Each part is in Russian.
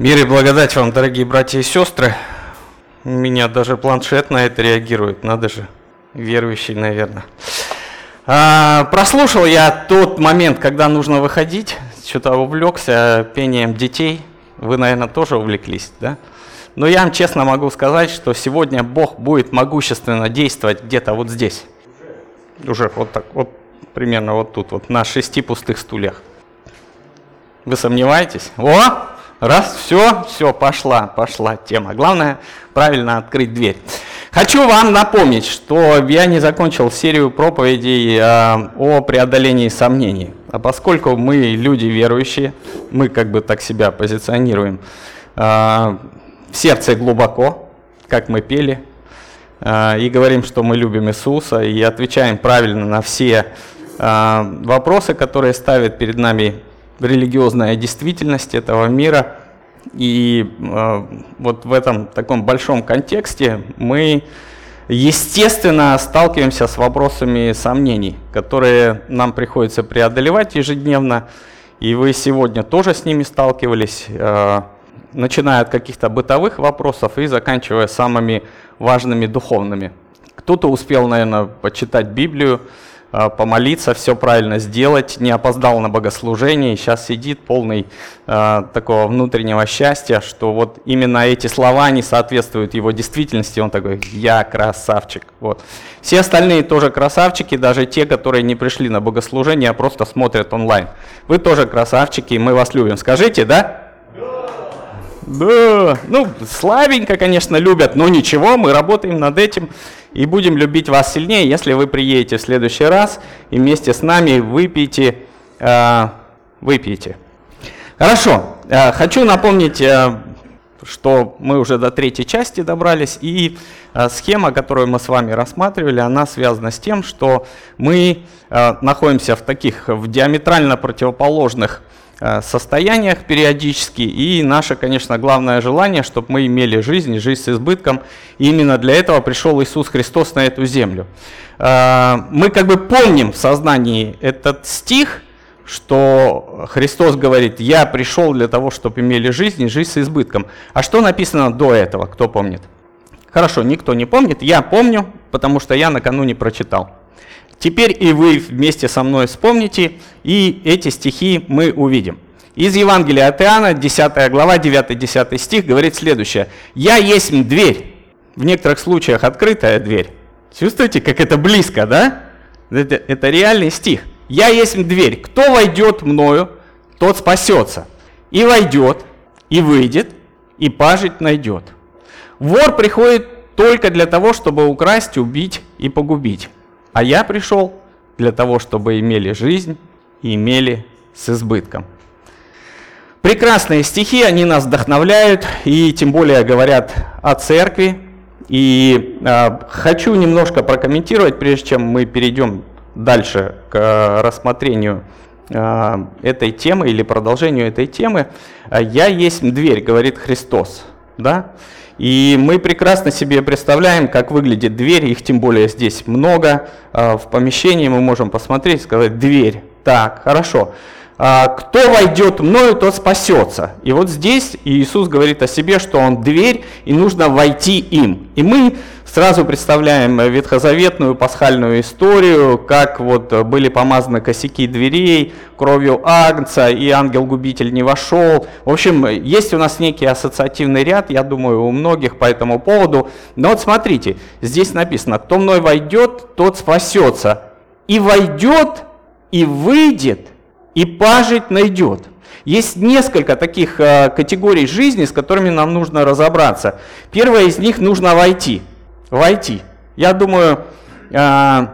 Мир и благодать вам, дорогие братья и сестры. У меня даже планшет на это реагирует, надо же, верующий, наверное. А, прослушал я тот момент, когда нужно выходить, что-то увлекся пением детей. Вы, наверное, тоже увлеклись, да? Но я вам честно могу сказать, что сегодня Бог будет могущественно действовать где-то вот здесь. Уже вот так, вот примерно вот тут, вот на шести пустых стульях. Вы сомневаетесь? О, Раз, все, все, пошла, пошла тема. Главное, правильно открыть дверь. Хочу вам напомнить, что я не закончил серию проповедей э, о преодолении сомнений. А поскольку мы люди верующие, мы как бы так себя позиционируем, э, в сердце глубоко, как мы пели, э, и говорим, что мы любим Иисуса, и отвечаем правильно на все вопросы, которые ставят перед нами религиозная действительность этого мира. И э, вот в этом таком большом контексте мы, естественно, сталкиваемся с вопросами сомнений, которые нам приходится преодолевать ежедневно. И вы сегодня тоже с ними сталкивались, э, начиная от каких-то бытовых вопросов и заканчивая самыми важными духовными. Кто-то успел, наверное, почитать Библию, помолиться, все правильно сделать, не опоздал на богослужение, и сейчас сидит полный э, такого внутреннего счастья, что вот именно эти слова не соответствуют его действительности, он такой «я красавчик». Вот. Все остальные тоже красавчики, даже те, которые не пришли на богослужение, а просто смотрят онлайн. Вы тоже красавчики, мы вас любим. Скажите, да? Да, ну, слабенько, конечно, любят, но ничего, мы работаем над этим и будем любить вас сильнее, если вы приедете в следующий раз и вместе с нами выпьете, э, выпьете. Хорошо, э, хочу напомнить, э, что мы уже до третьей части добрались, и э, схема, которую мы с вами рассматривали, она связана с тем, что мы э, находимся в таких, в диаметрально противоположных Э, состояниях периодически. И наше, конечно, главное желание, чтобы мы имели жизнь, жизнь с избытком. И именно для этого пришел Иисус Христос на эту землю. Э, мы как бы помним в сознании этот стих, что Христос говорит, я пришел для того, чтобы имели жизнь жизнь с избытком. А что написано до этого, кто помнит? Хорошо, никто не помнит, я помню, потому что я накануне прочитал. Теперь и вы вместе со мной вспомните, и эти стихи мы увидим. Из Евангелия от Иоанна, 10 глава, 9-10 стих, говорит следующее. «Я есть дверь». В некоторых случаях открытая дверь. Чувствуете, как это близко, да? Это, это реальный стих. «Я есть дверь. Кто войдет мною, тот спасется. И войдет, и выйдет, и пажить найдет». Вор приходит только для того, чтобы украсть, убить и погубить. А я пришел для того, чтобы имели жизнь и имели с избытком. Прекрасные стихи, они нас вдохновляют и тем более говорят о церкви. И э, хочу немножко прокомментировать, прежде чем мы перейдем дальше к рассмотрению э, этой темы или продолжению этой темы. «Я есть дверь», говорит Христос. Да? И мы прекрасно себе представляем, как выглядит дверь, их тем более здесь много. А, в помещении мы можем посмотреть, сказать, дверь. Так, хорошо. А, кто войдет мною, тот спасется. И вот здесь Иисус говорит о себе, что Он дверь, и нужно войти им. И мы сразу представляем ветхозаветную пасхальную историю, как вот были помазаны косяки дверей кровью агнца, и ангел-губитель не вошел. В общем, есть у нас некий ассоциативный ряд, я думаю, у многих по этому поводу. Но вот смотрите, здесь написано, кто мной войдет, тот спасется. И войдет, и выйдет, и пажить найдет. Есть несколько таких э, категорий жизни, с которыми нам нужно разобраться. Первое из них нужно войти. Войти. Я думаю, э,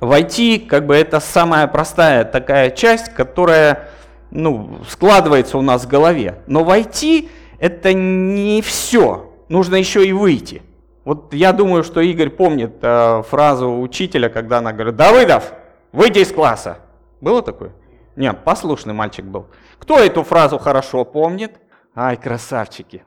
войти как бы это самая простая такая часть, которая ну, складывается у нас в голове. Но войти это не все. Нужно еще и выйти. Вот я думаю, что Игорь помнит э, фразу учителя, когда она говорит, Давыдов, выйди из класса. Было такое? Не, послушный мальчик был. Кто эту фразу хорошо помнит? Ай, красавчики.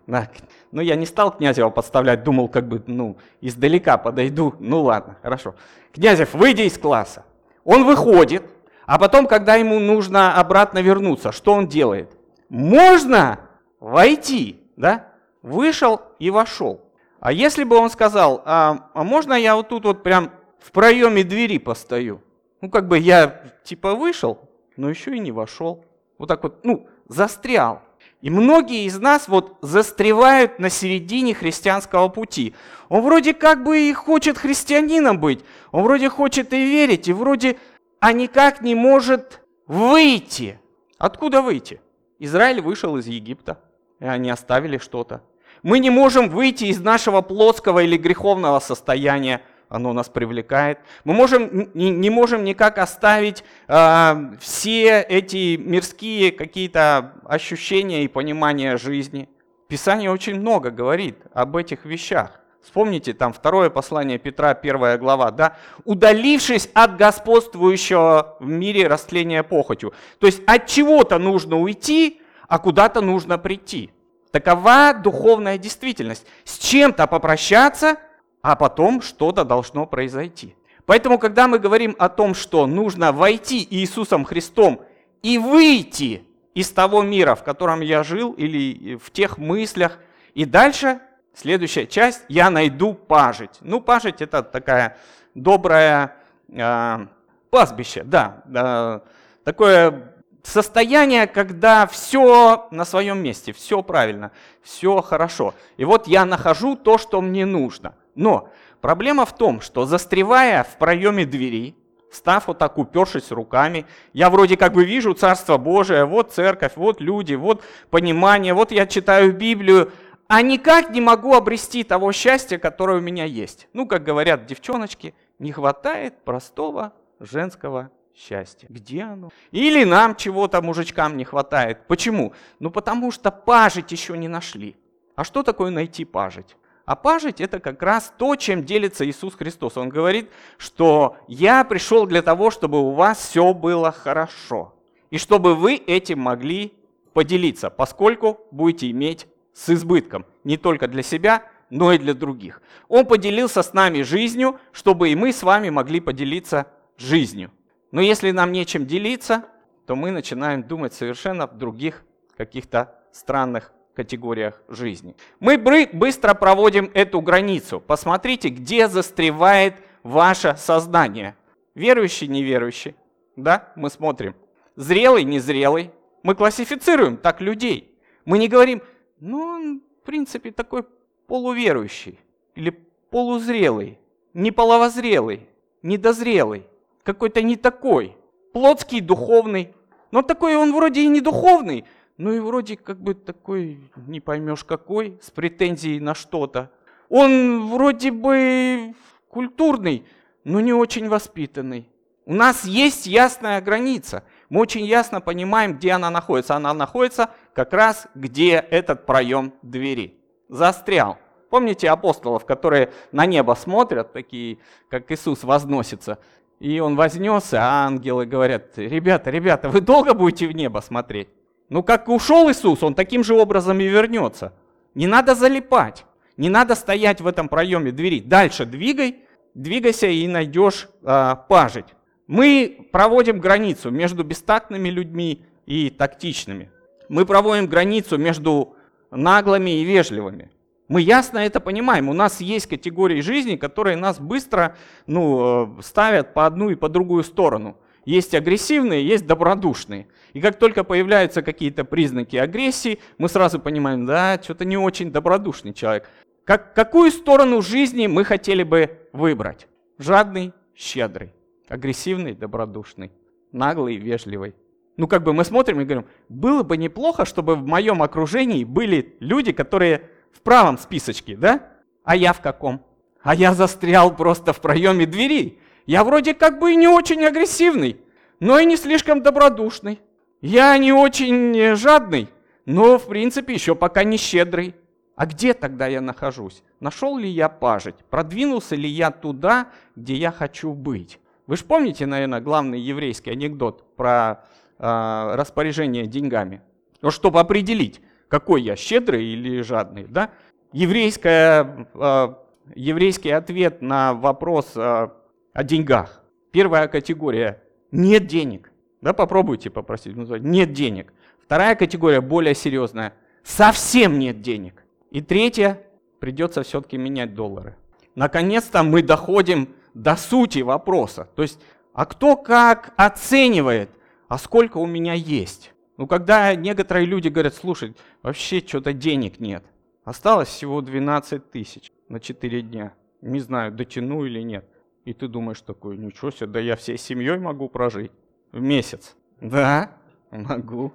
Да. Ну, я не стал Князева подставлять, думал, как бы, ну, издалека подойду. Ну, ладно, хорошо. Князев, выйди из класса. Он выходит, а потом, когда ему нужно обратно вернуться, что он делает? Можно войти. да? Вышел и вошел. А если бы он сказал, а, а можно я вот тут вот прям в проеме двери постою? Ну, как бы я типа вышел, но еще и не вошел. Вот так вот, ну, застрял. И многие из нас вот застревают на середине христианского пути. Он вроде как бы и хочет христианином быть, он вроде хочет и верить, и вроде, а никак не может выйти. Откуда выйти? Израиль вышел из Египта, и они оставили что-то. Мы не можем выйти из нашего плотского или греховного состояния – оно нас привлекает. Мы можем, не, можем никак оставить э, все эти мирские какие-то ощущения и понимания жизни. Писание очень много говорит об этих вещах. Вспомните там второе послание Петра, первая глава, да? «Удалившись от господствующего в мире растления похотью». То есть от чего-то нужно уйти, а куда-то нужно прийти. Такова духовная действительность. С чем-то попрощаться – а потом что-то должно произойти. Поэтому, когда мы говорим о том, что нужно войти Иисусом Христом и выйти из того мира, в котором я жил, или в тех мыслях, и дальше, следующая часть, я найду пажить. Ну, пажить это такая добрая э, пастбище, да, э, такое состояние, когда все на своем месте, все правильно, все хорошо. И вот я нахожу то, что мне нужно – но проблема в том, что застревая в проеме двери, став вот так упершись руками, я вроде как бы вижу Царство Божие, вот церковь, вот люди, вот понимание, вот я читаю Библию, а никак не могу обрести того счастья, которое у меня есть. Ну, как говорят девчоночки, не хватает простого женского счастья. Где оно? Или нам чего-то мужичкам не хватает. Почему? Ну, потому что пажить еще не нашли. А что такое найти пажить? А пажить это как раз то, чем делится Иисус Христос. Он говорит, что я пришел для того, чтобы у вас все было хорошо. И чтобы вы этим могли поделиться, поскольку будете иметь с избытком. Не только для себя, но и для других. Он поделился с нами жизнью, чтобы и мы с вами могли поделиться жизнью. Но если нам нечем делиться, то мы начинаем думать совершенно в других каких-то странных категориях жизни. Мы быстро проводим эту границу. Посмотрите, где застревает ваше сознание. Верующий, неверующий. Да, мы смотрим. Зрелый, незрелый. Мы классифицируем так людей. Мы не говорим, ну, он, в принципе, такой полуверующий или полузрелый, не половозрелый, недозрелый, какой-то не такой, плотский, духовный. Но такой он вроде и не духовный, ну и вроде как бы такой, не поймешь какой, с претензией на что-то. Он вроде бы культурный, но не очень воспитанный. У нас есть ясная граница. Мы очень ясно понимаем, где она находится. Она находится как раз, где этот проем двери. Застрял. Помните апостолов, которые на небо смотрят, такие, как Иисус возносится, и он вознесся, а ангелы говорят, ребята, ребята, вы долго будете в небо смотреть? Ну, как ушел Иисус, он таким же образом и вернется. Не надо залипать, не надо стоять в этом проеме двери. Дальше двигай, двигайся и найдешь э, пажить. Мы проводим границу между бестактными людьми и тактичными. Мы проводим границу между наглыми и вежливыми. Мы ясно это понимаем. У нас есть категории жизни, которые нас быстро ну, э, ставят по одну и по другую сторону. Есть агрессивные, есть добродушные. И как только появляются какие-то признаки агрессии, мы сразу понимаем, да, что-то не очень добродушный человек. Как, какую сторону жизни мы хотели бы выбрать? Жадный, щедрый, агрессивный, добродушный, наглый, вежливый. Ну, как бы мы смотрим и говорим, было бы неплохо, чтобы в моем окружении были люди, которые в правом списочке, да? А я в каком? А я застрял просто в проеме двери. Я вроде как бы и не очень агрессивный, но и не слишком добродушный. Я не очень э, жадный, но в принципе еще пока не щедрый. А где тогда я нахожусь? Нашел ли я пажить? Продвинулся ли я туда, где я хочу быть? Вы же помните, наверное, главный еврейский анекдот про э, распоряжение деньгами? Ну, чтобы определить, какой я, щедрый или жадный, да? Еврейская, э, еврейский ответ на вопрос э, о деньгах. Первая категория – нет денег. Да, попробуйте попросить, нет денег. Вторая категория более серьезная. совсем нет денег. И третье, придется все-таки менять доллары. Наконец-то мы доходим до сути вопроса. То есть, а кто как оценивает, а сколько у меня есть? Ну, когда некоторые люди говорят, слушай, вообще что-то денег нет. Осталось всего 12 тысяч на 4 дня. Не знаю, дотяну или нет. И ты думаешь такой, ничего себе, да я всей семьей могу прожить в месяц. Да, могу.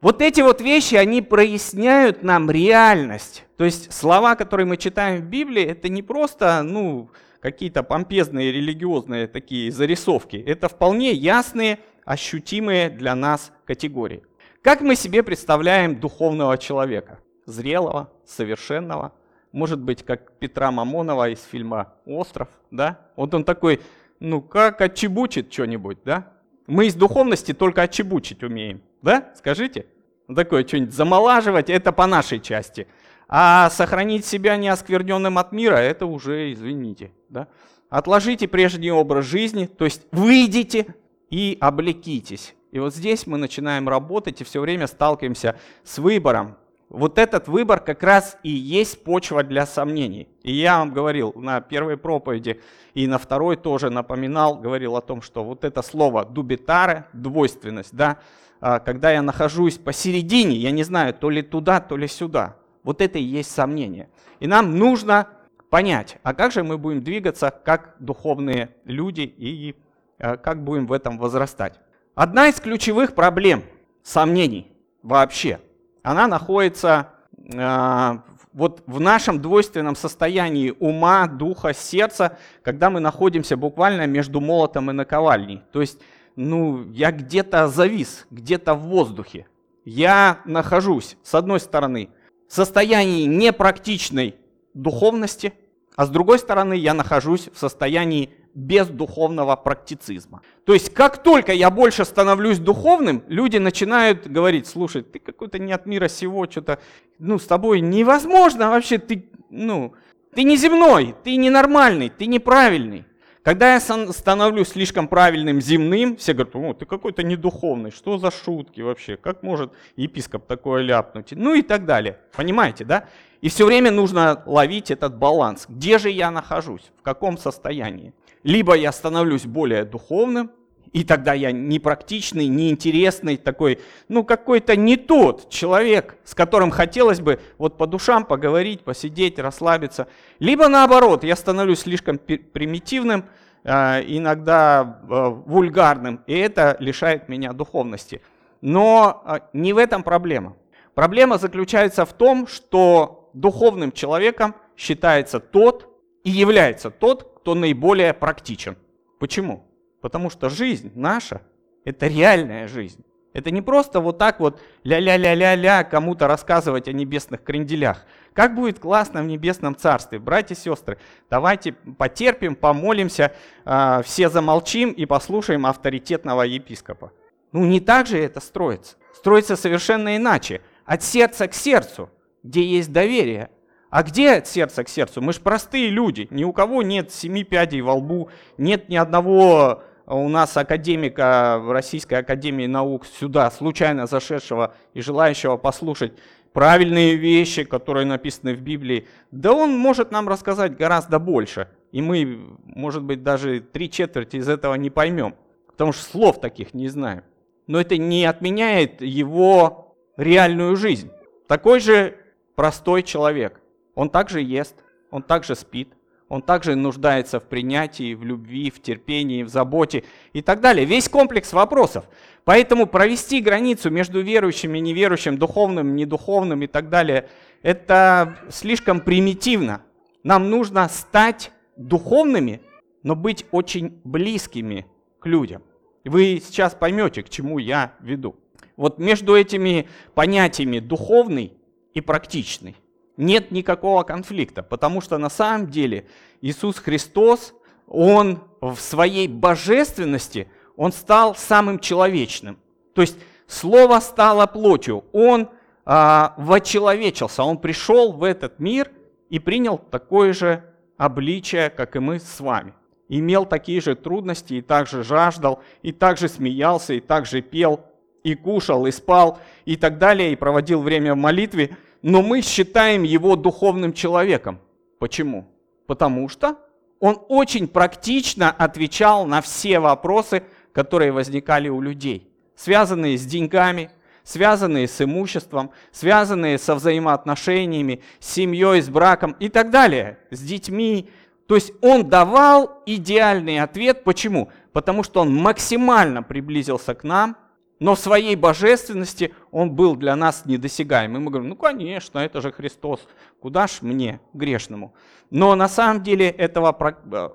Вот эти вот вещи, они проясняют нам реальность. То есть слова, которые мы читаем в Библии, это не просто, ну, какие-то помпезные религиозные такие зарисовки. Это вполне ясные, ощутимые для нас категории. Как мы себе представляем духовного человека? Зрелого, совершенного, может быть, как Петра Мамонова из фильма «Остров», да? Вот он такой, ну, как отчебучит что-нибудь, да? Мы из духовности только отчебучить умеем, да? Скажите. Такое что-нибудь замолаживать, это по нашей части. А сохранить себя неоскверненным от мира, это уже, извините, да? Отложите прежний образ жизни, то есть выйдите и облекитесь. И вот здесь мы начинаем работать и все время сталкиваемся с выбором, вот этот выбор как раз и есть почва для сомнений. И я вам говорил на первой проповеди и на второй тоже напоминал, говорил о том, что вот это слово дубитаре, двойственность, да, а, когда я нахожусь посередине, я не знаю, то ли туда, то ли сюда. Вот это и есть сомнение. И нам нужно понять, а как же мы будем двигаться как духовные люди и а, как будем в этом возрастать. Одна из ключевых проблем сомнений вообще – она находится э, вот в нашем двойственном состоянии ума, духа, сердца, когда мы находимся буквально между молотом и наковальней. То есть, ну, я где-то завис, где-то в воздухе. Я нахожусь, с одной стороны, в состоянии непрактичной духовности, а с другой стороны, я нахожусь в состоянии без духовного практицизма. То есть, как только я больше становлюсь духовным, люди начинают говорить, слушай, ты какой-то не от мира сего, что-то, ну, с тобой невозможно вообще, ты, ну, ты не земной, ты ненормальный, ты неправильный. Когда я становлюсь слишком правильным земным, все говорят, о, ты какой-то недуховный, что за шутки вообще, как может епископ такое ляпнуть, ну и так далее. Понимаете, да? И все время нужно ловить этот баланс. Где же я нахожусь, в каком состоянии? Либо я становлюсь более духовным, и тогда я непрактичный, неинтересный, такой, ну какой-то не тот человек, с которым хотелось бы вот по душам поговорить, посидеть, расслабиться. Либо наоборот, я становлюсь слишком примитивным, а, иногда а, вульгарным, и это лишает меня духовности. Но а, не в этом проблема. Проблема заключается в том, что духовным человеком считается тот и является тот, кто наиболее практичен. Почему? Потому что жизнь наша – это реальная жизнь. Это не просто вот так вот ля-ля-ля-ля-ля кому-то рассказывать о небесных кренделях. Как будет классно в небесном царстве, братья и сестры. Давайте потерпим, помолимся, а, все замолчим и послушаем авторитетного епископа. Ну не так же это строится. Строится совершенно иначе. От сердца к сердцу, где есть доверие, а где от сердца к сердцу? Мы же простые люди. Ни у кого нет семи пядей во лбу, нет ни одного у нас академика в Российской Академии Наук сюда, случайно зашедшего и желающего послушать правильные вещи, которые написаны в Библии. Да он может нам рассказать гораздо больше. И мы, может быть, даже три четверти из этого не поймем, потому что слов таких не знаем. Но это не отменяет его реальную жизнь. Такой же простой человек – он также ест, он также спит, он также нуждается в принятии, в любви, в терпении, в заботе и так далее. Весь комплекс вопросов. Поэтому провести границу между верующим и неверующим, духовным, недуховным и так далее, это слишком примитивно. Нам нужно стать духовными, но быть очень близкими к людям. Вы сейчас поймете, к чему я веду. Вот между этими понятиями духовный и практичный нет никакого конфликта, потому что на самом деле Иисус Христос, Он в своей божественности, Он стал самым человечным. То есть Слово стало плотью, Он а, вочеловечился, Он пришел в этот мир и принял такое же обличие, как и мы с вами. Имел такие же трудности и также жаждал, и также смеялся, и также пел. и кушал, и спал, и так далее, и проводил время в молитве, но мы считаем его духовным человеком. Почему? Потому что он очень практично отвечал на все вопросы, которые возникали у людей, связанные с деньгами, связанные с имуществом, связанные со взаимоотношениями, с семьей, с браком и так далее, с детьми. То есть он давал идеальный ответ. Почему? Потому что он максимально приблизился к нам, но в своей божественности он был для нас недосягаем. И мы говорим, ну конечно, это же Христос, куда ж мне, грешному. Но на самом деле этого,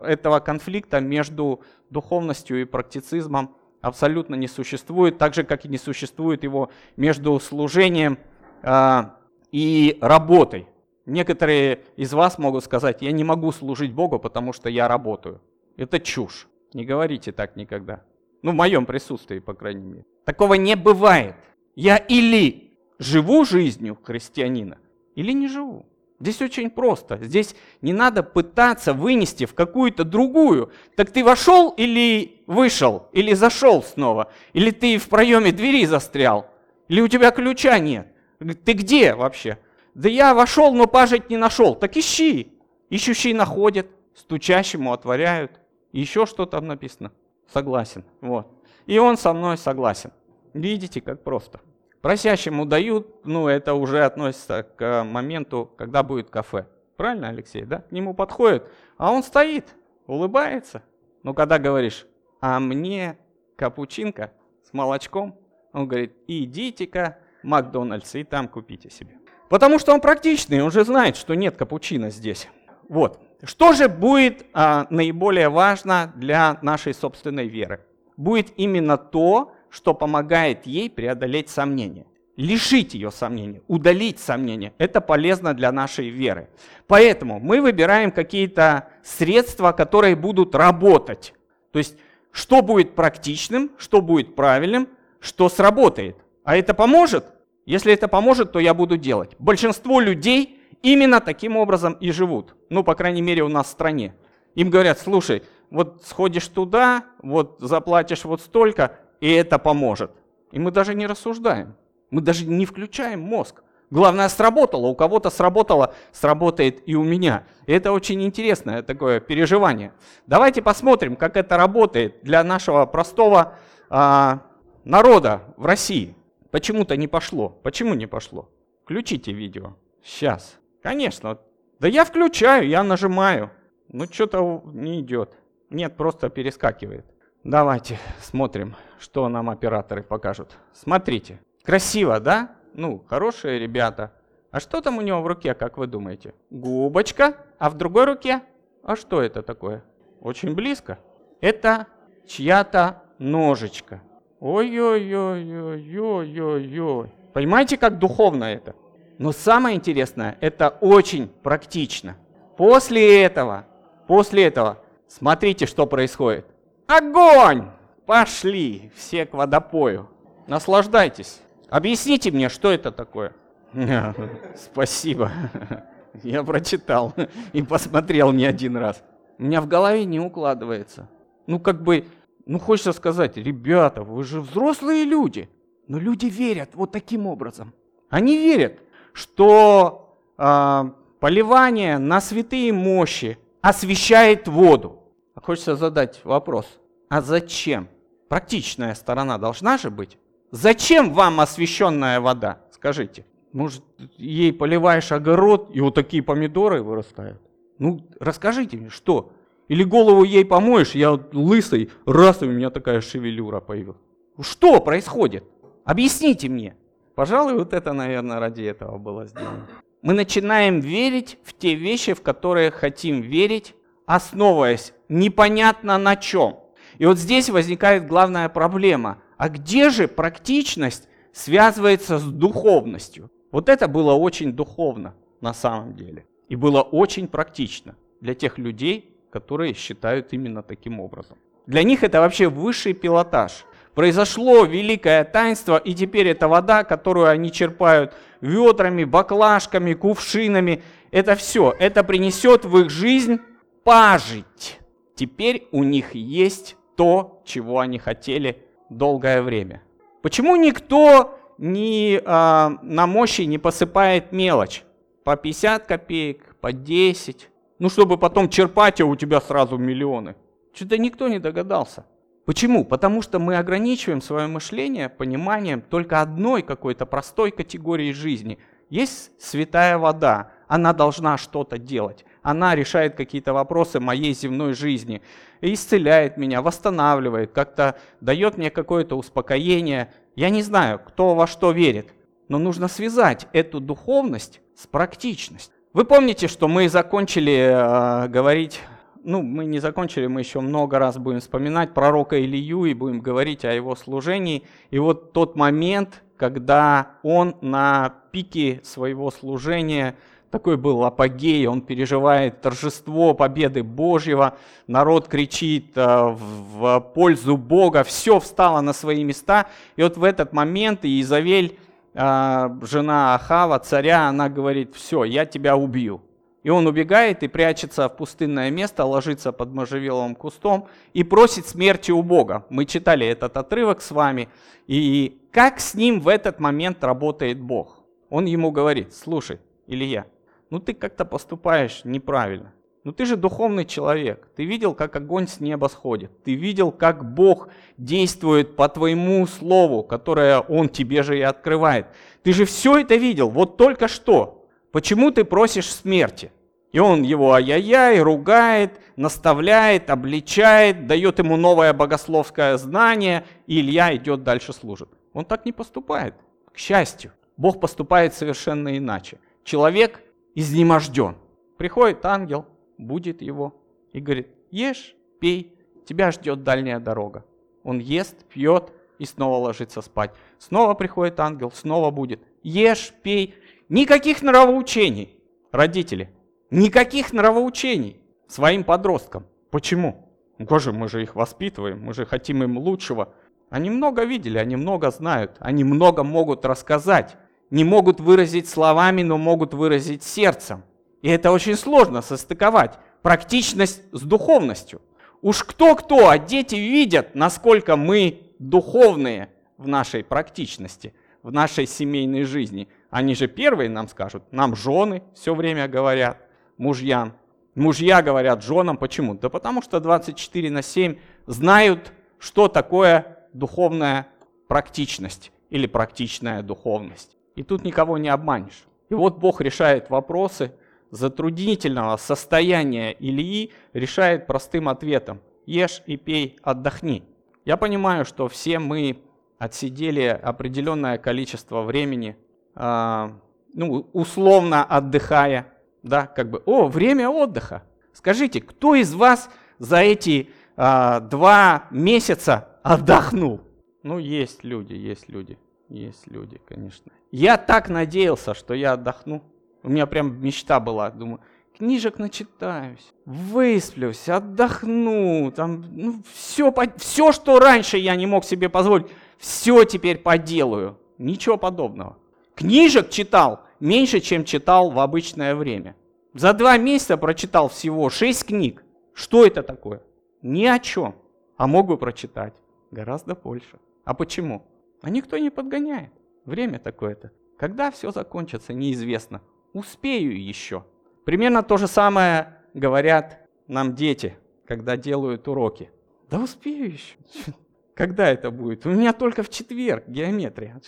этого конфликта между духовностью и практицизмом абсолютно не существует, так же, как и не существует его между служением э, и работой. Некоторые из вас могут сказать, я не могу служить Богу, потому что я работаю. Это чушь. Не говорите так никогда. Ну, в моем присутствии, по крайней мере. Такого не бывает. Я или живу жизнью христианина, или не живу. Здесь очень просто. Здесь не надо пытаться вынести в какую-то другую. Так ты вошел или вышел, или зашел снова, или ты в проеме двери застрял, или у тебя ключа нет. Ты где вообще? Да я вошел, но пажить не нашел. Так ищи. Ищущий находит, стучащему отворяют. Еще что там написано? Согласен. Вот. И он со мной согласен. Видите, как просто. Просящему дают, ну это уже относится к моменту, когда будет кафе. Правильно, Алексей, да? К нему подходит, а он стоит, улыбается. Но когда говоришь, а мне капучинка с молочком, он говорит, идите-ка Макдональдс и там купите себе. Потому что он практичный, он же знает, что нет капучино здесь. Вот. Что же будет а, наиболее важно для нашей собственной веры? Будет именно то, что помогает ей преодолеть сомнения. Лишить ее сомнений, удалить сомнения. Это полезно для нашей веры. Поэтому мы выбираем какие-то средства, которые будут работать. То есть, что будет практичным, что будет правильным, что сработает. А это поможет? Если это поможет, то я буду делать. Большинство людей именно таким образом и живут. Ну, по крайней мере, у нас в стране. Им говорят, слушай, вот сходишь туда, вот заплатишь вот столько, и это поможет. И мы даже не рассуждаем. Мы даже не включаем мозг. Главное, сработало. У кого-то сработало, сработает и у меня. И это очень интересное такое переживание. Давайте посмотрим, как это работает для нашего простого а, народа в России. Почему-то не пошло. Почему не пошло? Включите видео. Сейчас. Конечно. Да я включаю, я нажимаю. Ну что-то не идет. Нет, просто перескакивает. Давайте смотрим, что нам операторы покажут. Смотрите. Красиво, да? Ну, хорошие ребята. А что там у него в руке, как вы думаете? Губочка, а в другой руке? А что это такое? Очень близко. Это чья-то ножичка. Ой-ой-ой-ой-ой-ой. Понимаете, как духовно это? Но самое интересное, это очень практично. После этого, после этого, смотрите, что происходит. Огонь! Пошли все к водопою. Наслаждайтесь. Объясните мне, что это такое? Спасибо. Я прочитал и посмотрел не один раз. У меня в голове не укладывается. Ну, как бы, ну, хочется сказать, ребята, вы же взрослые люди. Но люди верят вот таким образом. Они верят, что э, поливание на святые мощи освещает воду. Хочется задать вопрос, а зачем? Практичная сторона должна же быть. Зачем вам освещенная вода? Скажите. Может, ей поливаешь огород, и вот такие помидоры вырастают? Ну, расскажите мне, что? Или голову ей помоешь, я лысый, раз, и у меня такая шевелюра появилась. Что происходит? Объясните мне. Пожалуй, вот это, наверное, ради этого было сделано. Мы начинаем верить в те вещи, в которые хотим верить, основываясь непонятно на чем. И вот здесь возникает главная проблема. А где же практичность связывается с духовностью? Вот это было очень духовно на самом деле. И было очень практично для тех людей, которые считают именно таким образом. Для них это вообще высший пилотаж – произошло великое таинство, и теперь эта вода, которую они черпают ведрами, баклажками, кувшинами, это все, это принесет в их жизнь пажить. Теперь у них есть то, чего они хотели долгое время. Почему никто не, а, на мощи не посыпает мелочь? По 50 копеек, по 10. Ну, чтобы потом черпать, а у тебя сразу миллионы. Что-то никто не догадался. Почему? Потому что мы ограничиваем свое мышление пониманием только одной какой-то простой категории жизни. Есть святая вода, она должна что-то делать. Она решает какие-то вопросы моей земной жизни, исцеляет меня, восстанавливает, как-то дает мне какое-то успокоение. Я не знаю, кто во что верит, но нужно связать эту духовность с практичностью. Вы помните, что мы закончили э, говорить ну, мы не закончили, мы еще много раз будем вспоминать пророка Илью и будем говорить о его служении. И вот тот момент, когда он на пике своего служения, такой был апогей, он переживает торжество победы Божьего, народ кричит э, в пользу Бога, все встало на свои места. И вот в этот момент Иезавель, э, жена Ахава, царя, она говорит, все, я тебя убью. И он убегает и прячется в пустынное место, ложится под можжевеловым кустом и просит смерти у Бога. Мы читали этот отрывок с вами. И как с ним в этот момент работает Бог? Он ему говорит, слушай, Илья, ну ты как-то поступаешь неправильно. Ну ты же духовный человек. Ты видел, как огонь с неба сходит. Ты видел, как Бог действует по твоему слову, которое Он тебе же и открывает. Ты же все это видел, вот только что. Почему ты просишь смерти? И он его ай-яй-яй, ругает, наставляет, обличает, дает ему новое богословское знание, и Илья идет дальше служит. Он так не поступает, к счастью. Бог поступает совершенно иначе. Человек изнеможден. Приходит ангел, будет его и говорит, ешь, пей, тебя ждет дальняя дорога. Он ест, пьет и снова ложится спать. Снова приходит ангел, снова будет. Ешь, пей, Никаких нравоучений, родители, никаких нравоучений своим подросткам. Почему? Ну, боже, мы же их воспитываем, мы же хотим им лучшего. Они много видели, они много знают, они много могут рассказать. Не могут выразить словами, но могут выразить сердцем. И это очень сложно состыковать. Практичность с духовностью. Уж кто-кто, а дети видят, насколько мы духовные в нашей практичности, в нашей семейной жизни – они же первые нам скажут, нам жены все время говорят, мужьям. Мужья говорят женам, почему? Да потому что 24 на 7 знают, что такое духовная практичность или практичная духовность. И тут никого не обманешь. И вот Бог решает вопросы затруднительного состояния Ильи, решает простым ответом. Ешь и пей, отдохни. Я понимаю, что все мы отсидели определенное количество времени а, ну, условно отдыхая, да, как бы, о, время отдыха. Скажите, кто из вас за эти а, два месяца отдохнул? Ну, есть люди, есть люди, есть люди, конечно. Я так надеялся, что я отдохну. У меня прям мечта была, думаю, книжек начитаюсь, высплюсь, отдохну, там, ну, все, все, что раньше я не мог себе позволить, все теперь поделаю. Ничего подобного. Книжек читал меньше, чем читал в обычное время. За два месяца прочитал всего шесть книг. Что это такое? Ни о чем. А мог бы прочитать гораздо больше. А почему? А никто не подгоняет. Время такое-то. Когда все закончится, неизвестно. Успею еще. Примерно то же самое говорят нам дети, когда делают уроки. Да успею еще. Когда это будет? У меня только в четверг геометрия.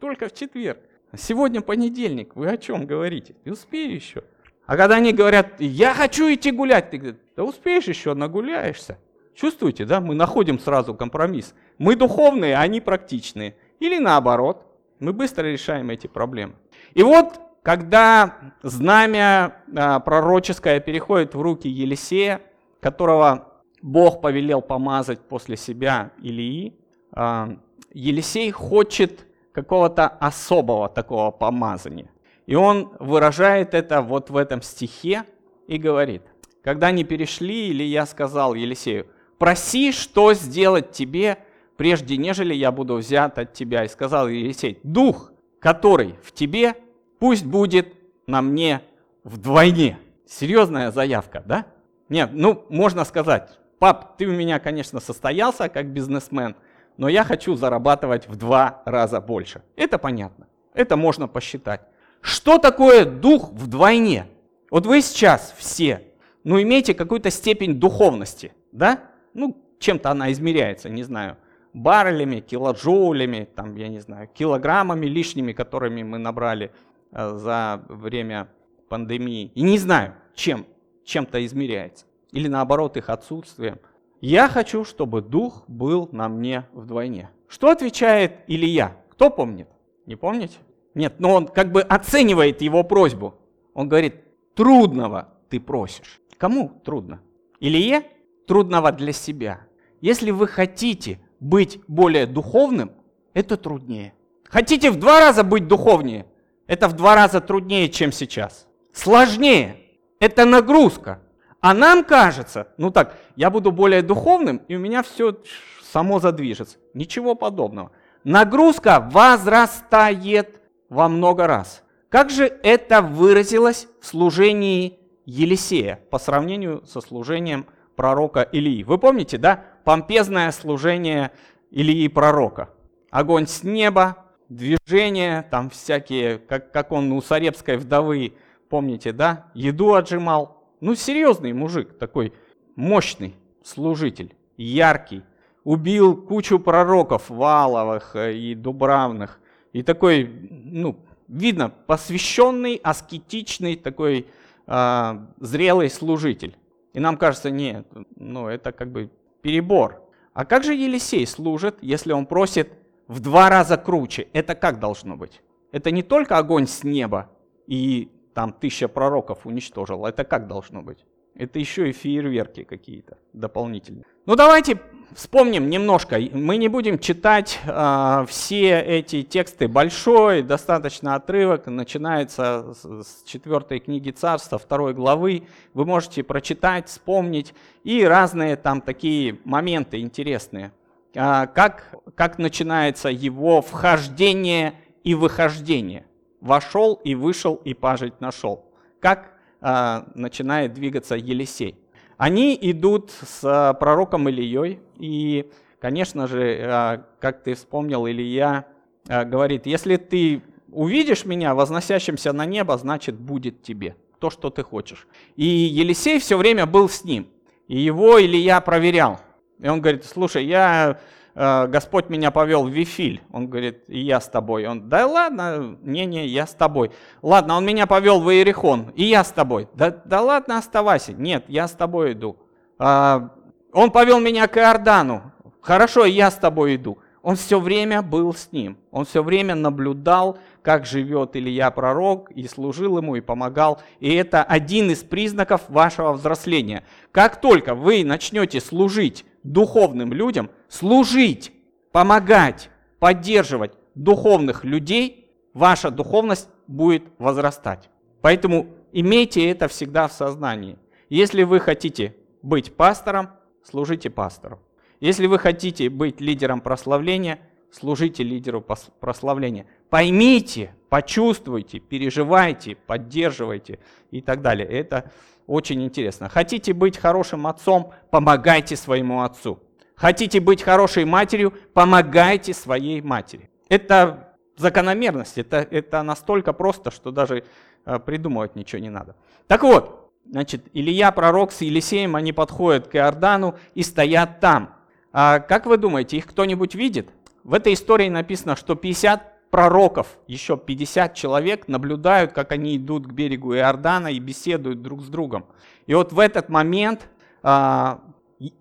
Только в четверг. Сегодня понедельник, вы о чем говорите? Ты успею еще. А когда они говорят, я хочу идти гулять, ты говоришь, да успеешь еще, нагуляешься. Чувствуете, да? Мы находим сразу компромисс. Мы духовные, а они практичные. Или наоборот. Мы быстро решаем эти проблемы. И вот, когда знамя а, пророческое переходит в руки Елисея, которого Бог повелел помазать после себя Илии, а, Елисей хочет какого-то особого такого помазания. И он выражает это вот в этом стихе и говорит, когда они перешли, или я сказал Елисею, проси, что сделать тебе, прежде нежели я буду взят от тебя. И сказал Елисей, дух, который в тебе, пусть будет на мне вдвойне. Серьезная заявка, да? Нет, ну, можно сказать, пап, ты у меня, конечно, состоялся как бизнесмен, но я хочу зарабатывать в два раза больше. Это понятно. Это можно посчитать. Что такое дух вдвойне? Вот вы сейчас все, ну, имеете какую-то степень духовности, да? Ну, чем-то она измеряется, не знаю, баррелями, килоджоулями, там, я не знаю, килограммами лишними, которыми мы набрали э, за время пандемии. И не знаю, чем, чем-то измеряется. Или наоборот, их отсутствием. Я хочу, чтобы дух был на мне вдвойне. Что отвечает Илья? Кто помнит? Не помните? Нет, но он как бы оценивает его просьбу. Он говорит, трудного ты просишь. Кому трудно? Илье? Трудного для себя. Если вы хотите быть более духовным, это труднее. Хотите в два раза быть духовнее, это в два раза труднее, чем сейчас. Сложнее. Это нагрузка. А нам кажется, ну так, я буду более духовным, и у меня все само задвижется. Ничего подобного. Нагрузка возрастает во много раз. Как же это выразилось в служении Елисея по сравнению со служением пророка Илии? Вы помните, да? Помпезное служение Илии пророка. Огонь с неба, движения, там всякие, как, как он у Сарепской вдовы, помните, да? Еду отжимал, ну, серьезный мужик, такой мощный служитель, яркий. Убил кучу пророков Валовых э, и Дубравных. И такой, ну, видно, посвященный, аскетичный, такой э, зрелый служитель. И нам кажется, нет, ну, это как бы перебор. А как же Елисей служит, если он просит в два раза круче? Это как должно быть? Это не только огонь с неба и там тысяча пророков уничтожил. Это как должно быть? Это еще и фейерверки какие-то дополнительные. Ну давайте вспомним немножко. Мы не будем читать э, все эти тексты. Большой, достаточно отрывок. Начинается с, четвертой книги Царства, второй главы. Вы можете прочитать, вспомнить. И разные там такие моменты интересные. Э, как, как начинается его вхождение и выхождение вошел и вышел и пажить нашел. Как начинает двигаться Елисей? Они идут с э, пророком Ильей, и, конечно же, э, как ты вспомнил, Илья говорит, если ты увидишь меня возносящимся на небо, значит будет тебе то, что ты хочешь. И Елисей все время был с ним, и его Илья проверял. И он говорит, слушай, я Господь меня повел в Вифиль. Он говорит, и я с тобой. Он, да ладно, не-не, я с тобой. Ладно, он меня повел в Иерихон, и я с тобой. Да, да ладно, оставайся. Нет, я с тобой иду. А, он повел меня к Иордану. Хорошо, я с тобой иду. Он все время был с ним. Он все время наблюдал, как живет Илья пророк, и служил ему, и помогал. И это один из признаков вашего взросления. Как только вы начнете служить духовным людям, служить, помогать, поддерживать духовных людей, ваша духовность будет возрастать. Поэтому имейте это всегда в сознании. Если вы хотите быть пастором, служите пастору. Если вы хотите быть лидером прославления, служите лидеру прославления. Поймите, почувствуйте, переживайте, поддерживайте и так далее. Это очень интересно. Хотите быть хорошим отцом, помогайте своему отцу. Хотите быть хорошей матерью, помогайте своей матери. Это закономерность, это, это настолько просто, что даже э, придумывать ничего не надо. Так вот, значит, Илья, пророк с Елисеем, они подходят к Иордану и стоят там. А как вы думаете, их кто-нибудь видит? В этой истории написано, что 50 пророков, еще 50 человек наблюдают, как они идут к берегу Иордана и беседуют друг с другом. И вот в этот момент а,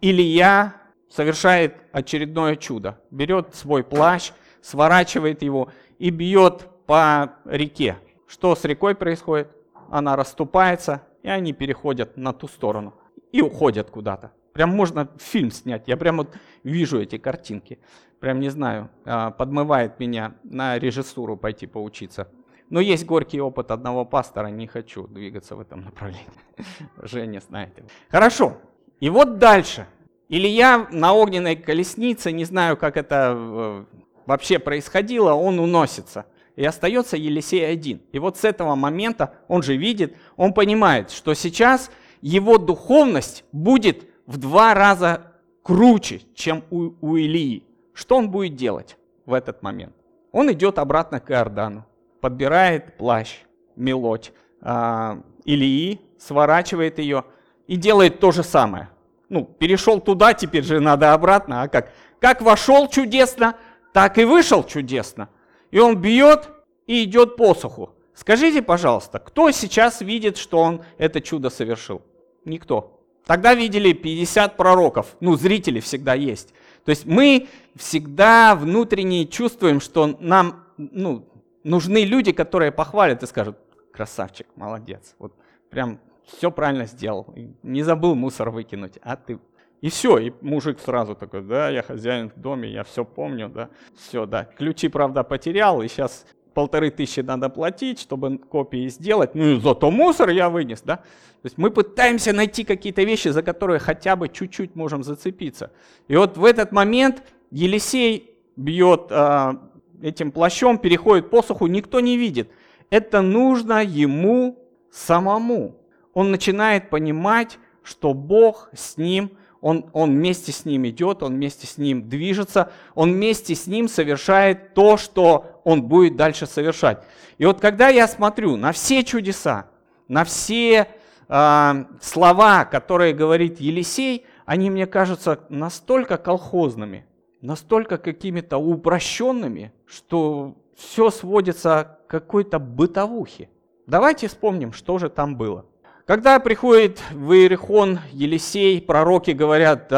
Илья совершает очередное чудо. Берет свой плащ, сворачивает его и бьет по реке. Что с рекой происходит? Она расступается, и они переходят на ту сторону и уходят куда-то. Прям можно фильм снять. Я прям вот вижу эти картинки. Прям не знаю, а, подмывает меня на режиссуру пойти поучиться. Но есть горький опыт одного пастора, не хочу двигаться в этом направлении. Женя знает его. Хорошо. И вот дальше. Илья на огненной колеснице, не знаю, как это э, вообще происходило, он уносится. И остается Елисей один. И вот с этого момента он же видит, он понимает, что сейчас его духовность будет в два раза круче, чем у, у Илии. Что он будет делать в этот момент? Он идет обратно к Иордану, подбирает плащ, мелочь а, Илии, сворачивает ее и делает то же самое. Ну, перешел туда, теперь же надо обратно, а как? Как вошел чудесно, так и вышел чудесно. И он бьет и идет посуху. Скажите, пожалуйста, кто сейчас видит, что он это чудо совершил? Никто. Тогда видели 50 пророков. Ну, зрители всегда есть. То есть мы всегда внутренне чувствуем, что нам ну, нужны люди, которые похвалят и скажут, красавчик, молодец. Вот прям все правильно сделал. Не забыл мусор выкинуть, а ты... И все, и мужик сразу такой, да, я хозяин в доме, я все помню, да, все, да. Ключи, правда, потерял, и сейчас полторы тысячи надо платить, чтобы копии сделать, ну и зато мусор я вынес, да. То есть мы пытаемся найти какие-то вещи, за которые хотя бы чуть-чуть можем зацепиться. И вот в этот момент Елисей бьет э, этим плащом, переходит посуху, никто не видит. Это нужно ему самому. Он начинает понимать, что Бог с ним, он, он вместе с ним идет, он вместе с ним движется, он вместе с ним совершает то, что он будет дальше совершать. И вот когда я смотрю на все чудеса, на все э, слова, которые говорит Елисей, они мне кажутся настолько колхозными, настолько какими-то упрощенными, что все сводится к какой-то бытовухе. Давайте вспомним, что же там было. Когда приходит в Иерихон Елисей, пророки говорят,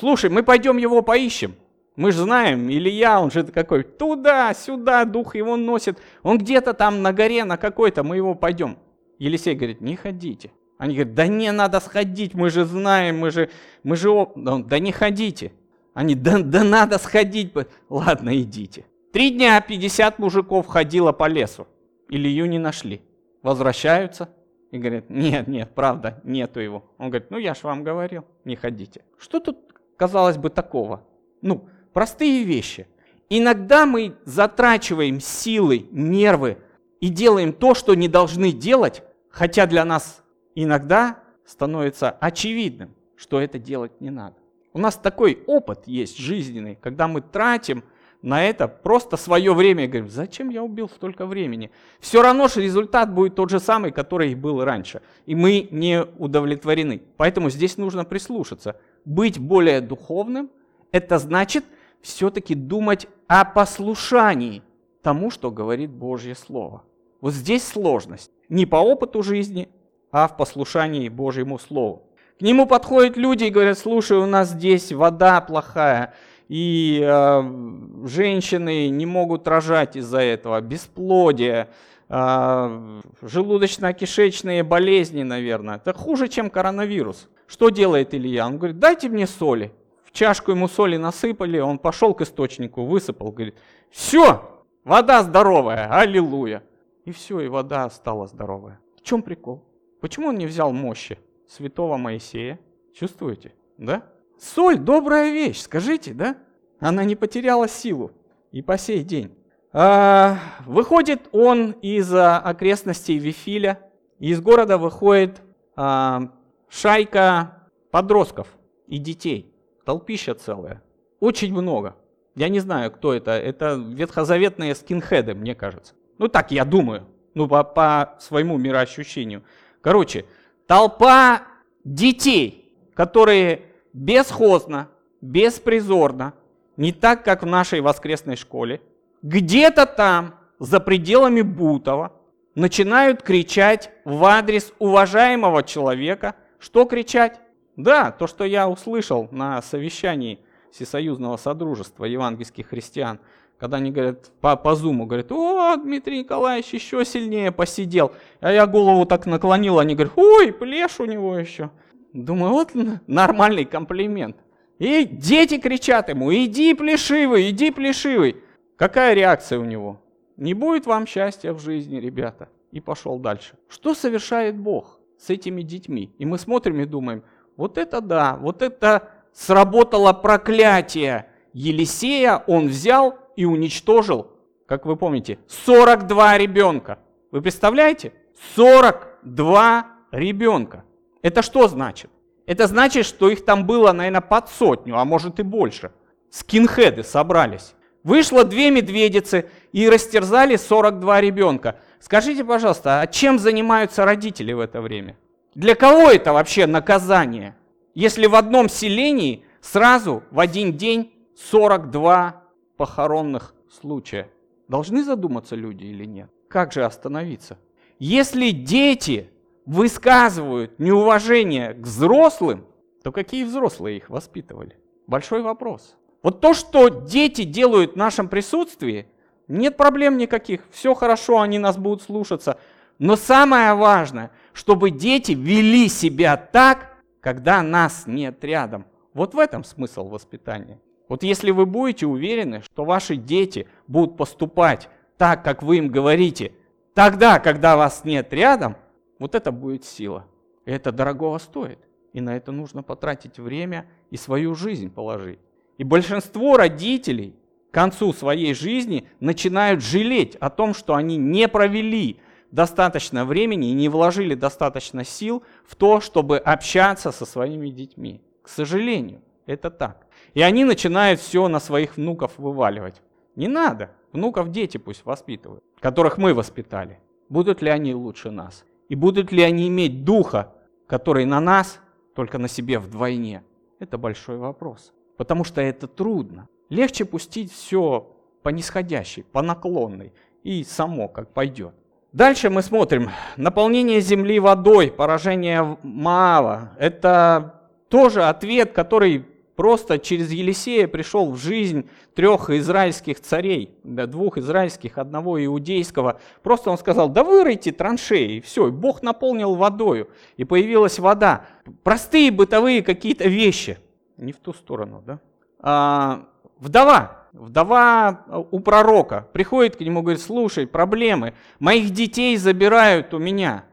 слушай, мы пойдем его поищем. Мы же знаем, Илья, он же какой, туда-сюда, дух его носит. Он где-то там на горе, на какой-то, мы его пойдем. Елисей говорит, не ходите. Они говорят, да не надо сходить, мы же знаем, мы же, мы же, да не ходите. Они, да, да надо сходить. Ладно, идите. Три дня 50 мужиков ходило по лесу. Илью не нашли. Возвращаются и говорят, нет, нет, правда, нету его. Он говорит, ну я же вам говорил, не ходите. Что тут, казалось бы, такого? Ну, простые вещи. Иногда мы затрачиваем силы, нервы и делаем то, что не должны делать, хотя для нас иногда становится очевидным, что это делать не надо. У нас такой опыт есть жизненный, когда мы тратим на это просто свое время и говорим, зачем я убил столько времени? Все равно же результат будет тот же самый, который был раньше. И мы не удовлетворены. Поэтому здесь нужно прислушаться. Быть более духовным – это значит все-таки думать о послушании тому, что говорит Божье Слово. Вот здесь сложность. Не по опыту жизни, а в послушании Божьему Слову. К нему подходят люди и говорят, слушай, у нас здесь вода плохая, и э, женщины не могут рожать из-за этого, бесплодие, э, желудочно-кишечные болезни, наверное. Это хуже, чем коронавирус. Что делает Илья? Он говорит, дайте мне соли. В чашку ему соли насыпали, он пошел к источнику, высыпал, говорит, все, вода здоровая, аллилуйя. И все, и вода стала здоровая. В чем прикол? Почему он не взял мощи? святого Моисея. Чувствуете? Да? Соль – добрая вещь, скажите, да? Она не потеряла силу и по сей день. А, выходит он из а, окрестностей Вифиля, из города выходит а, шайка подростков и детей, толпища целая, очень много. Я не знаю, кто это, это ветхозаветные скинхеды, мне кажется. Ну так я думаю, ну по, по своему мироощущению. Короче, толпа детей, которые бесхозно, беспризорно, не так, как в нашей воскресной школе, где-то там, за пределами Бутова, начинают кричать в адрес уважаемого человека. Что кричать? Да, то, что я услышал на совещании Всесоюзного Содружества евангельских христиан – когда они говорят по, по зуму, говорят, о, Дмитрий Николаевич еще сильнее посидел. А я голову так наклонил, они говорят, ой, плешь у него еще. Думаю, вот нормальный комплимент. И дети кричат ему, иди плешивый, иди плешивый. Какая реакция у него? Не будет вам счастья в жизни, ребята. И пошел дальше. Что совершает Бог с этими детьми? И мы смотрим и думаем, вот это да, вот это сработало проклятие. Елисея он взял и уничтожил, как вы помните, 42 ребенка. Вы представляете? 42 ребенка. Это что значит? Это значит, что их там было, наверное, под сотню, а может и больше. скинхеды собрались. Вышло две медведицы и растерзали 42 ребенка. Скажите, пожалуйста, а чем занимаются родители в это время? Для кого это вообще наказание? Если в одном селении сразу в один день 42 похоронных случая. Должны задуматься люди или нет? Как же остановиться? Если дети высказывают неуважение к взрослым, то какие взрослые их воспитывали? Большой вопрос. Вот то, что дети делают в нашем присутствии, нет проблем никаких, все хорошо, они нас будут слушаться. Но самое важное, чтобы дети вели себя так, когда нас нет рядом. Вот в этом смысл воспитания. Вот если вы будете уверены, что ваши дети будут поступать так, как вы им говорите, тогда, когда вас нет рядом, вот это будет сила. И это дорогого стоит. И на это нужно потратить время и свою жизнь положить. И большинство родителей к концу своей жизни начинают жалеть о том, что они не провели достаточно времени и не вложили достаточно сил в то, чтобы общаться со своими детьми. К сожалению, это так. И они начинают все на своих внуков вываливать. Не надо. Внуков дети пусть воспитывают, которых мы воспитали. Будут ли они лучше нас? И будут ли они иметь духа, который на нас, только на себе вдвойне? Это большой вопрос. Потому что это трудно. Легче пустить все по нисходящей, по наклонной, и само как пойдет. Дальше мы смотрим. Наполнение земли водой, поражение Маава. Это тоже ответ, который просто через Елисея пришел в жизнь трех израильских царей, да, двух израильских, одного иудейского. Просто он сказал, да выройте траншеи, и все, и Бог наполнил водою, и появилась вода. Простые бытовые какие-то вещи. Не в ту сторону, да? А, вдова, вдова у пророка, приходит к нему, говорит, слушай, проблемы, моих детей забирают у меня.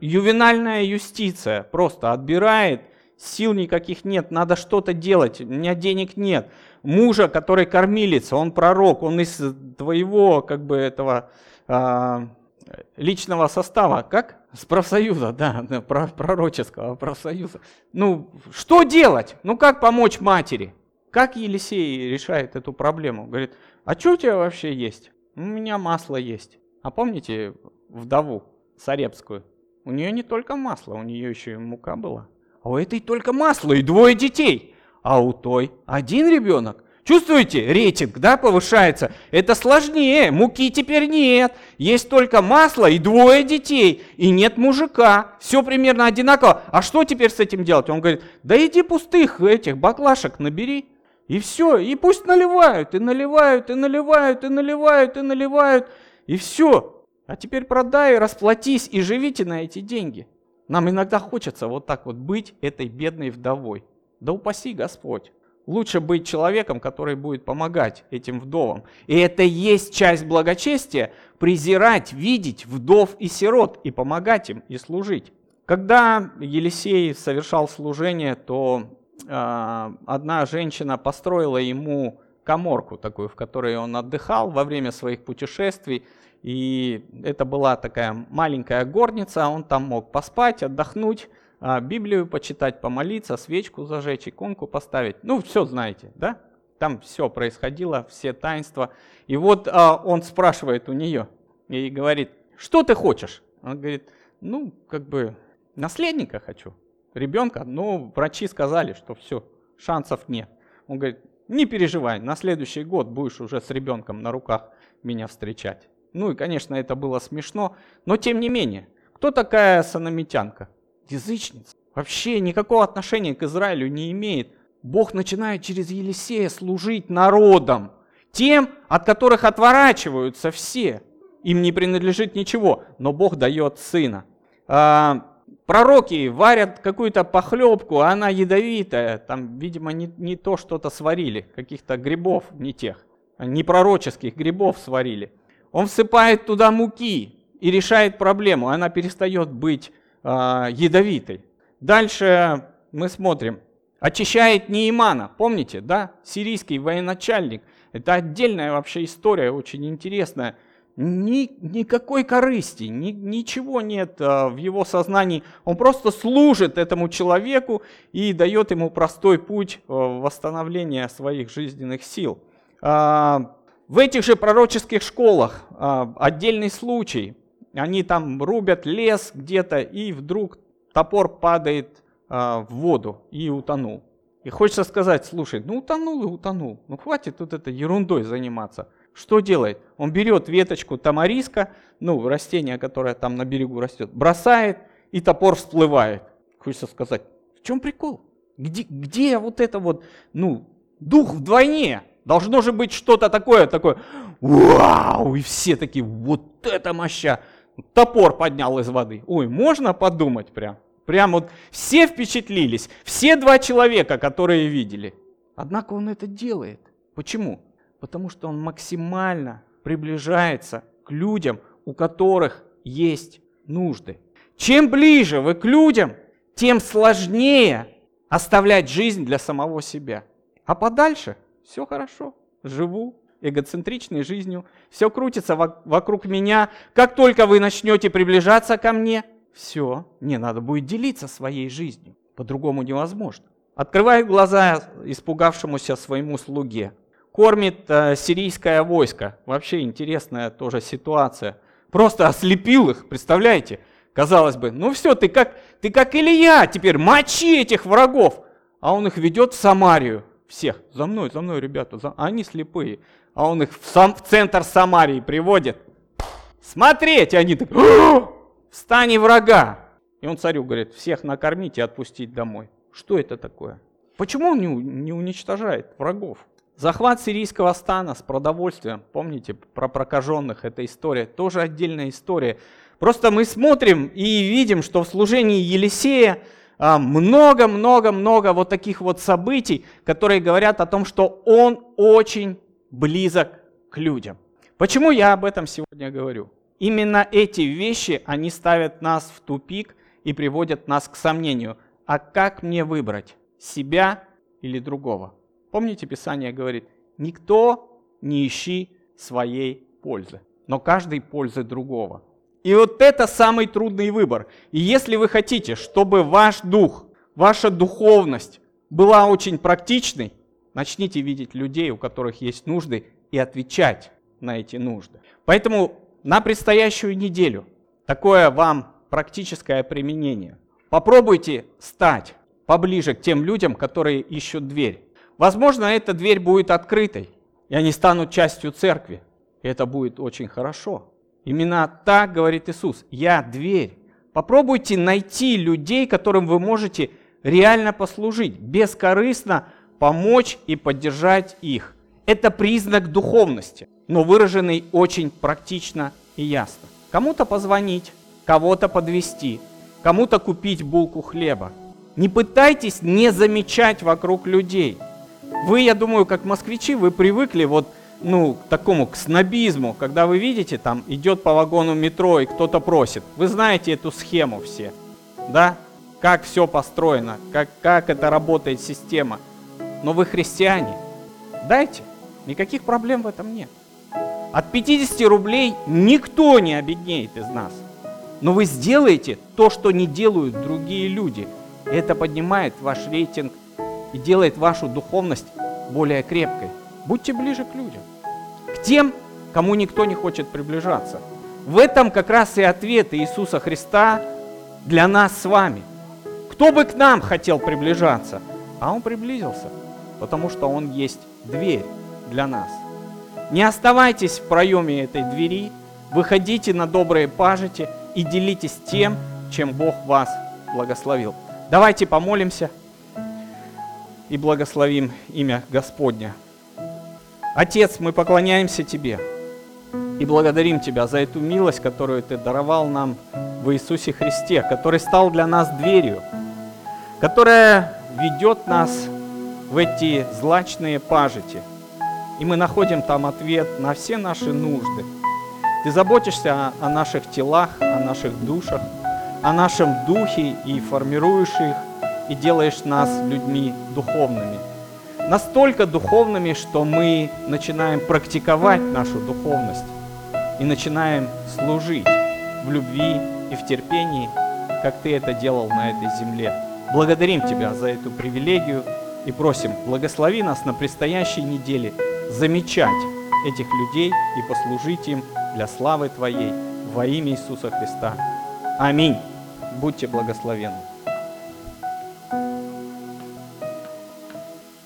Ювенальная юстиция просто отбирает сил никаких нет, надо что-то делать, у меня денег нет. Мужа, который кормилица, он пророк, он из твоего, как бы, этого а, личного состава, как? С профсоюза, да, пророческого профсоюза. Ну, что делать? Ну, как помочь матери? Как Елисей решает эту проблему? Говорит, а что у тебя вообще есть? У меня масло есть. А помните вдову Сарепскую? У нее не только масло, у нее еще и мука была. А у этой только масло и двое детей. А у той один ребенок. Чувствуете, рейтинг, да, повышается? Это сложнее, муки теперь нет. Есть только масло и двое детей, и нет мужика. Все примерно одинаково. А что теперь с этим делать? Он говорит, да иди пустых этих баклашек набери. И все, и пусть наливают, и наливают, и наливают, и наливают, и наливают, и все. А теперь продай, расплатись и живите на эти деньги. Нам иногда хочется вот так вот быть этой бедной вдовой. Да упаси Господь. Лучше быть человеком, который будет помогать этим вдовам. И это есть часть благочестия, презирать, видеть вдов и сирот и помогать им и служить. Когда Елисей совершал служение, то э, одна женщина построила ему коморку такую, в которой он отдыхал во время своих путешествий. И это была такая маленькая горница, он там мог поспать, отдохнуть, а, Библию почитать, помолиться, свечку зажечь, иконку поставить. Ну, все знаете, да? Там все происходило, все таинства. И вот а, он спрашивает у нее и говорит, что ты хочешь? Он говорит, ну, как бы наследника хочу, ребенка. Ну, врачи сказали, что все, шансов нет. Он говорит, не переживай, на следующий год будешь уже с ребенком на руках меня встречать. Ну и, конечно, это было смешно, но тем не менее, кто такая санамитянка? Язычница. Вообще никакого отношения к Израилю не имеет. Бог начинает через Елисея служить народам, тем, от которых отворачиваются все. Им не принадлежит ничего, но Бог дает сына. А, пророки варят какую-то похлебку, а она ядовитая. Там, видимо, не, не то что-то сварили, каких-то грибов не тех, не пророческих грибов сварили. Он всыпает туда муки и решает проблему, она перестает быть э, ядовитой. Дальше мы смотрим. Очищает Неймана, помните, да? Сирийский военачальник. Это отдельная вообще история, очень интересная. Ни, никакой корысти, ни, ничего нет а, в его сознании. Он просто служит этому человеку и дает ему простой путь а, восстановления своих жизненных сил. А, в этих же пророческих школах а, отдельный случай. Они там рубят лес где-то, и вдруг топор падает а, в воду и утонул. И хочется сказать, слушай, ну утонул и утонул. Ну хватит тут это ерундой заниматься. Что делает? Он берет веточку тамариска, ну, растение, которое там на берегу растет, бросает, и топор всплывает. Хочется сказать, в чем прикол? Где, где вот это вот, ну, дух вдвойне? Должно же быть что-то такое, такое, вау, и все такие, вот это моща. Топор поднял из воды. Ой, можно подумать прям. Прям вот все впечатлились, все два человека, которые видели. Однако он это делает. Почему? Потому что он максимально приближается к людям, у которых есть нужды. Чем ближе вы к людям, тем сложнее оставлять жизнь для самого себя. А подальше все хорошо, живу эгоцентричной жизнью, все крутится вокруг меня. Как только вы начнете приближаться ко мне, все, не надо будет делиться своей жизнью. По-другому невозможно. Открываю глаза испугавшемуся своему слуге кормит э, сирийское войско. Вообще интересная тоже ситуация. Просто ослепил их, представляете? Казалось бы, ну все, ты как, ты как Илья, теперь мочи этих врагов. А он их ведет в Самарию. Всех. За мной, за мной, ребята. За... Они слепые. А он их в, сам, в центр Самарии приводит. Смотреть, они так, встань врага. И он царю говорит, всех накормить и отпустить домой. Что это такое? Почему он не, не уничтожает врагов? Захват сирийского стана с продовольствием, помните, про прокаженных эта история, тоже отдельная история. Просто мы смотрим и видим, что в служении Елисея много-много-много вот таких вот событий, которые говорят о том, что он очень близок к людям. Почему я об этом сегодня говорю? Именно эти вещи, они ставят нас в тупик и приводят нас к сомнению, а как мне выбрать, себя или другого? Помните, Писание говорит, никто не ищи своей пользы, но каждый пользы другого. И вот это самый трудный выбор. И если вы хотите, чтобы ваш дух, ваша духовность была очень практичной, начните видеть людей, у которых есть нужды, и отвечать на эти нужды. Поэтому на предстоящую неделю такое вам практическое применение. Попробуйте стать поближе к тем людям, которые ищут дверь. Возможно, эта дверь будет открытой, и они станут частью церкви. И это будет очень хорошо. Именно так говорит Иисус. Я дверь. Попробуйте найти людей, которым вы можете реально послужить, бескорыстно помочь и поддержать их. Это признак духовности, но выраженный очень практично и ясно. Кому-то позвонить, кого-то подвести, кому-то купить булку хлеба. Не пытайтесь не замечать вокруг людей – вы, я думаю, как москвичи, вы привыкли вот ну, к такому, к снобизму, когда вы видите, там идет по вагону метро и кто-то просит. Вы знаете эту схему все, да? Как все построено, как, как это работает система. Но вы христиане. Дайте. Никаких проблем в этом нет. От 50 рублей никто не обеднеет из нас. Но вы сделаете то, что не делают другие люди. Это поднимает ваш рейтинг и делает вашу духовность более крепкой. Будьте ближе к людям, к тем, кому никто не хочет приближаться. В этом как раз и ответ Иисуса Христа для нас с вами. Кто бы к нам хотел приближаться, а Он приблизился, потому что Он есть дверь для нас. Не оставайтесь в проеме этой двери, выходите на добрые пажити и делитесь тем, чем Бог вас благословил. Давайте помолимся и благословим имя Господня. Отец, мы поклоняемся Тебе и благодарим Тебя за эту милость, которую Ты даровал нам в Иисусе Христе, который стал для нас дверью, которая ведет нас в эти злачные пажити. И мы находим там ответ на все наши нужды. Ты заботишься о, о наших телах, о наших душах, о нашем духе и формируешь их и делаешь нас людьми духовными. Настолько духовными, что мы начинаем практиковать нашу духовность. и начинаем служить в любви и в терпении, как Ты это делал на этой земле. Благодарим Тебя за эту привилегию и просим, благослови нас на предстоящей неделе замечать этих людей и послужить им для славы Твоей во имя Иисуса Христа. Аминь. Будьте благословенны.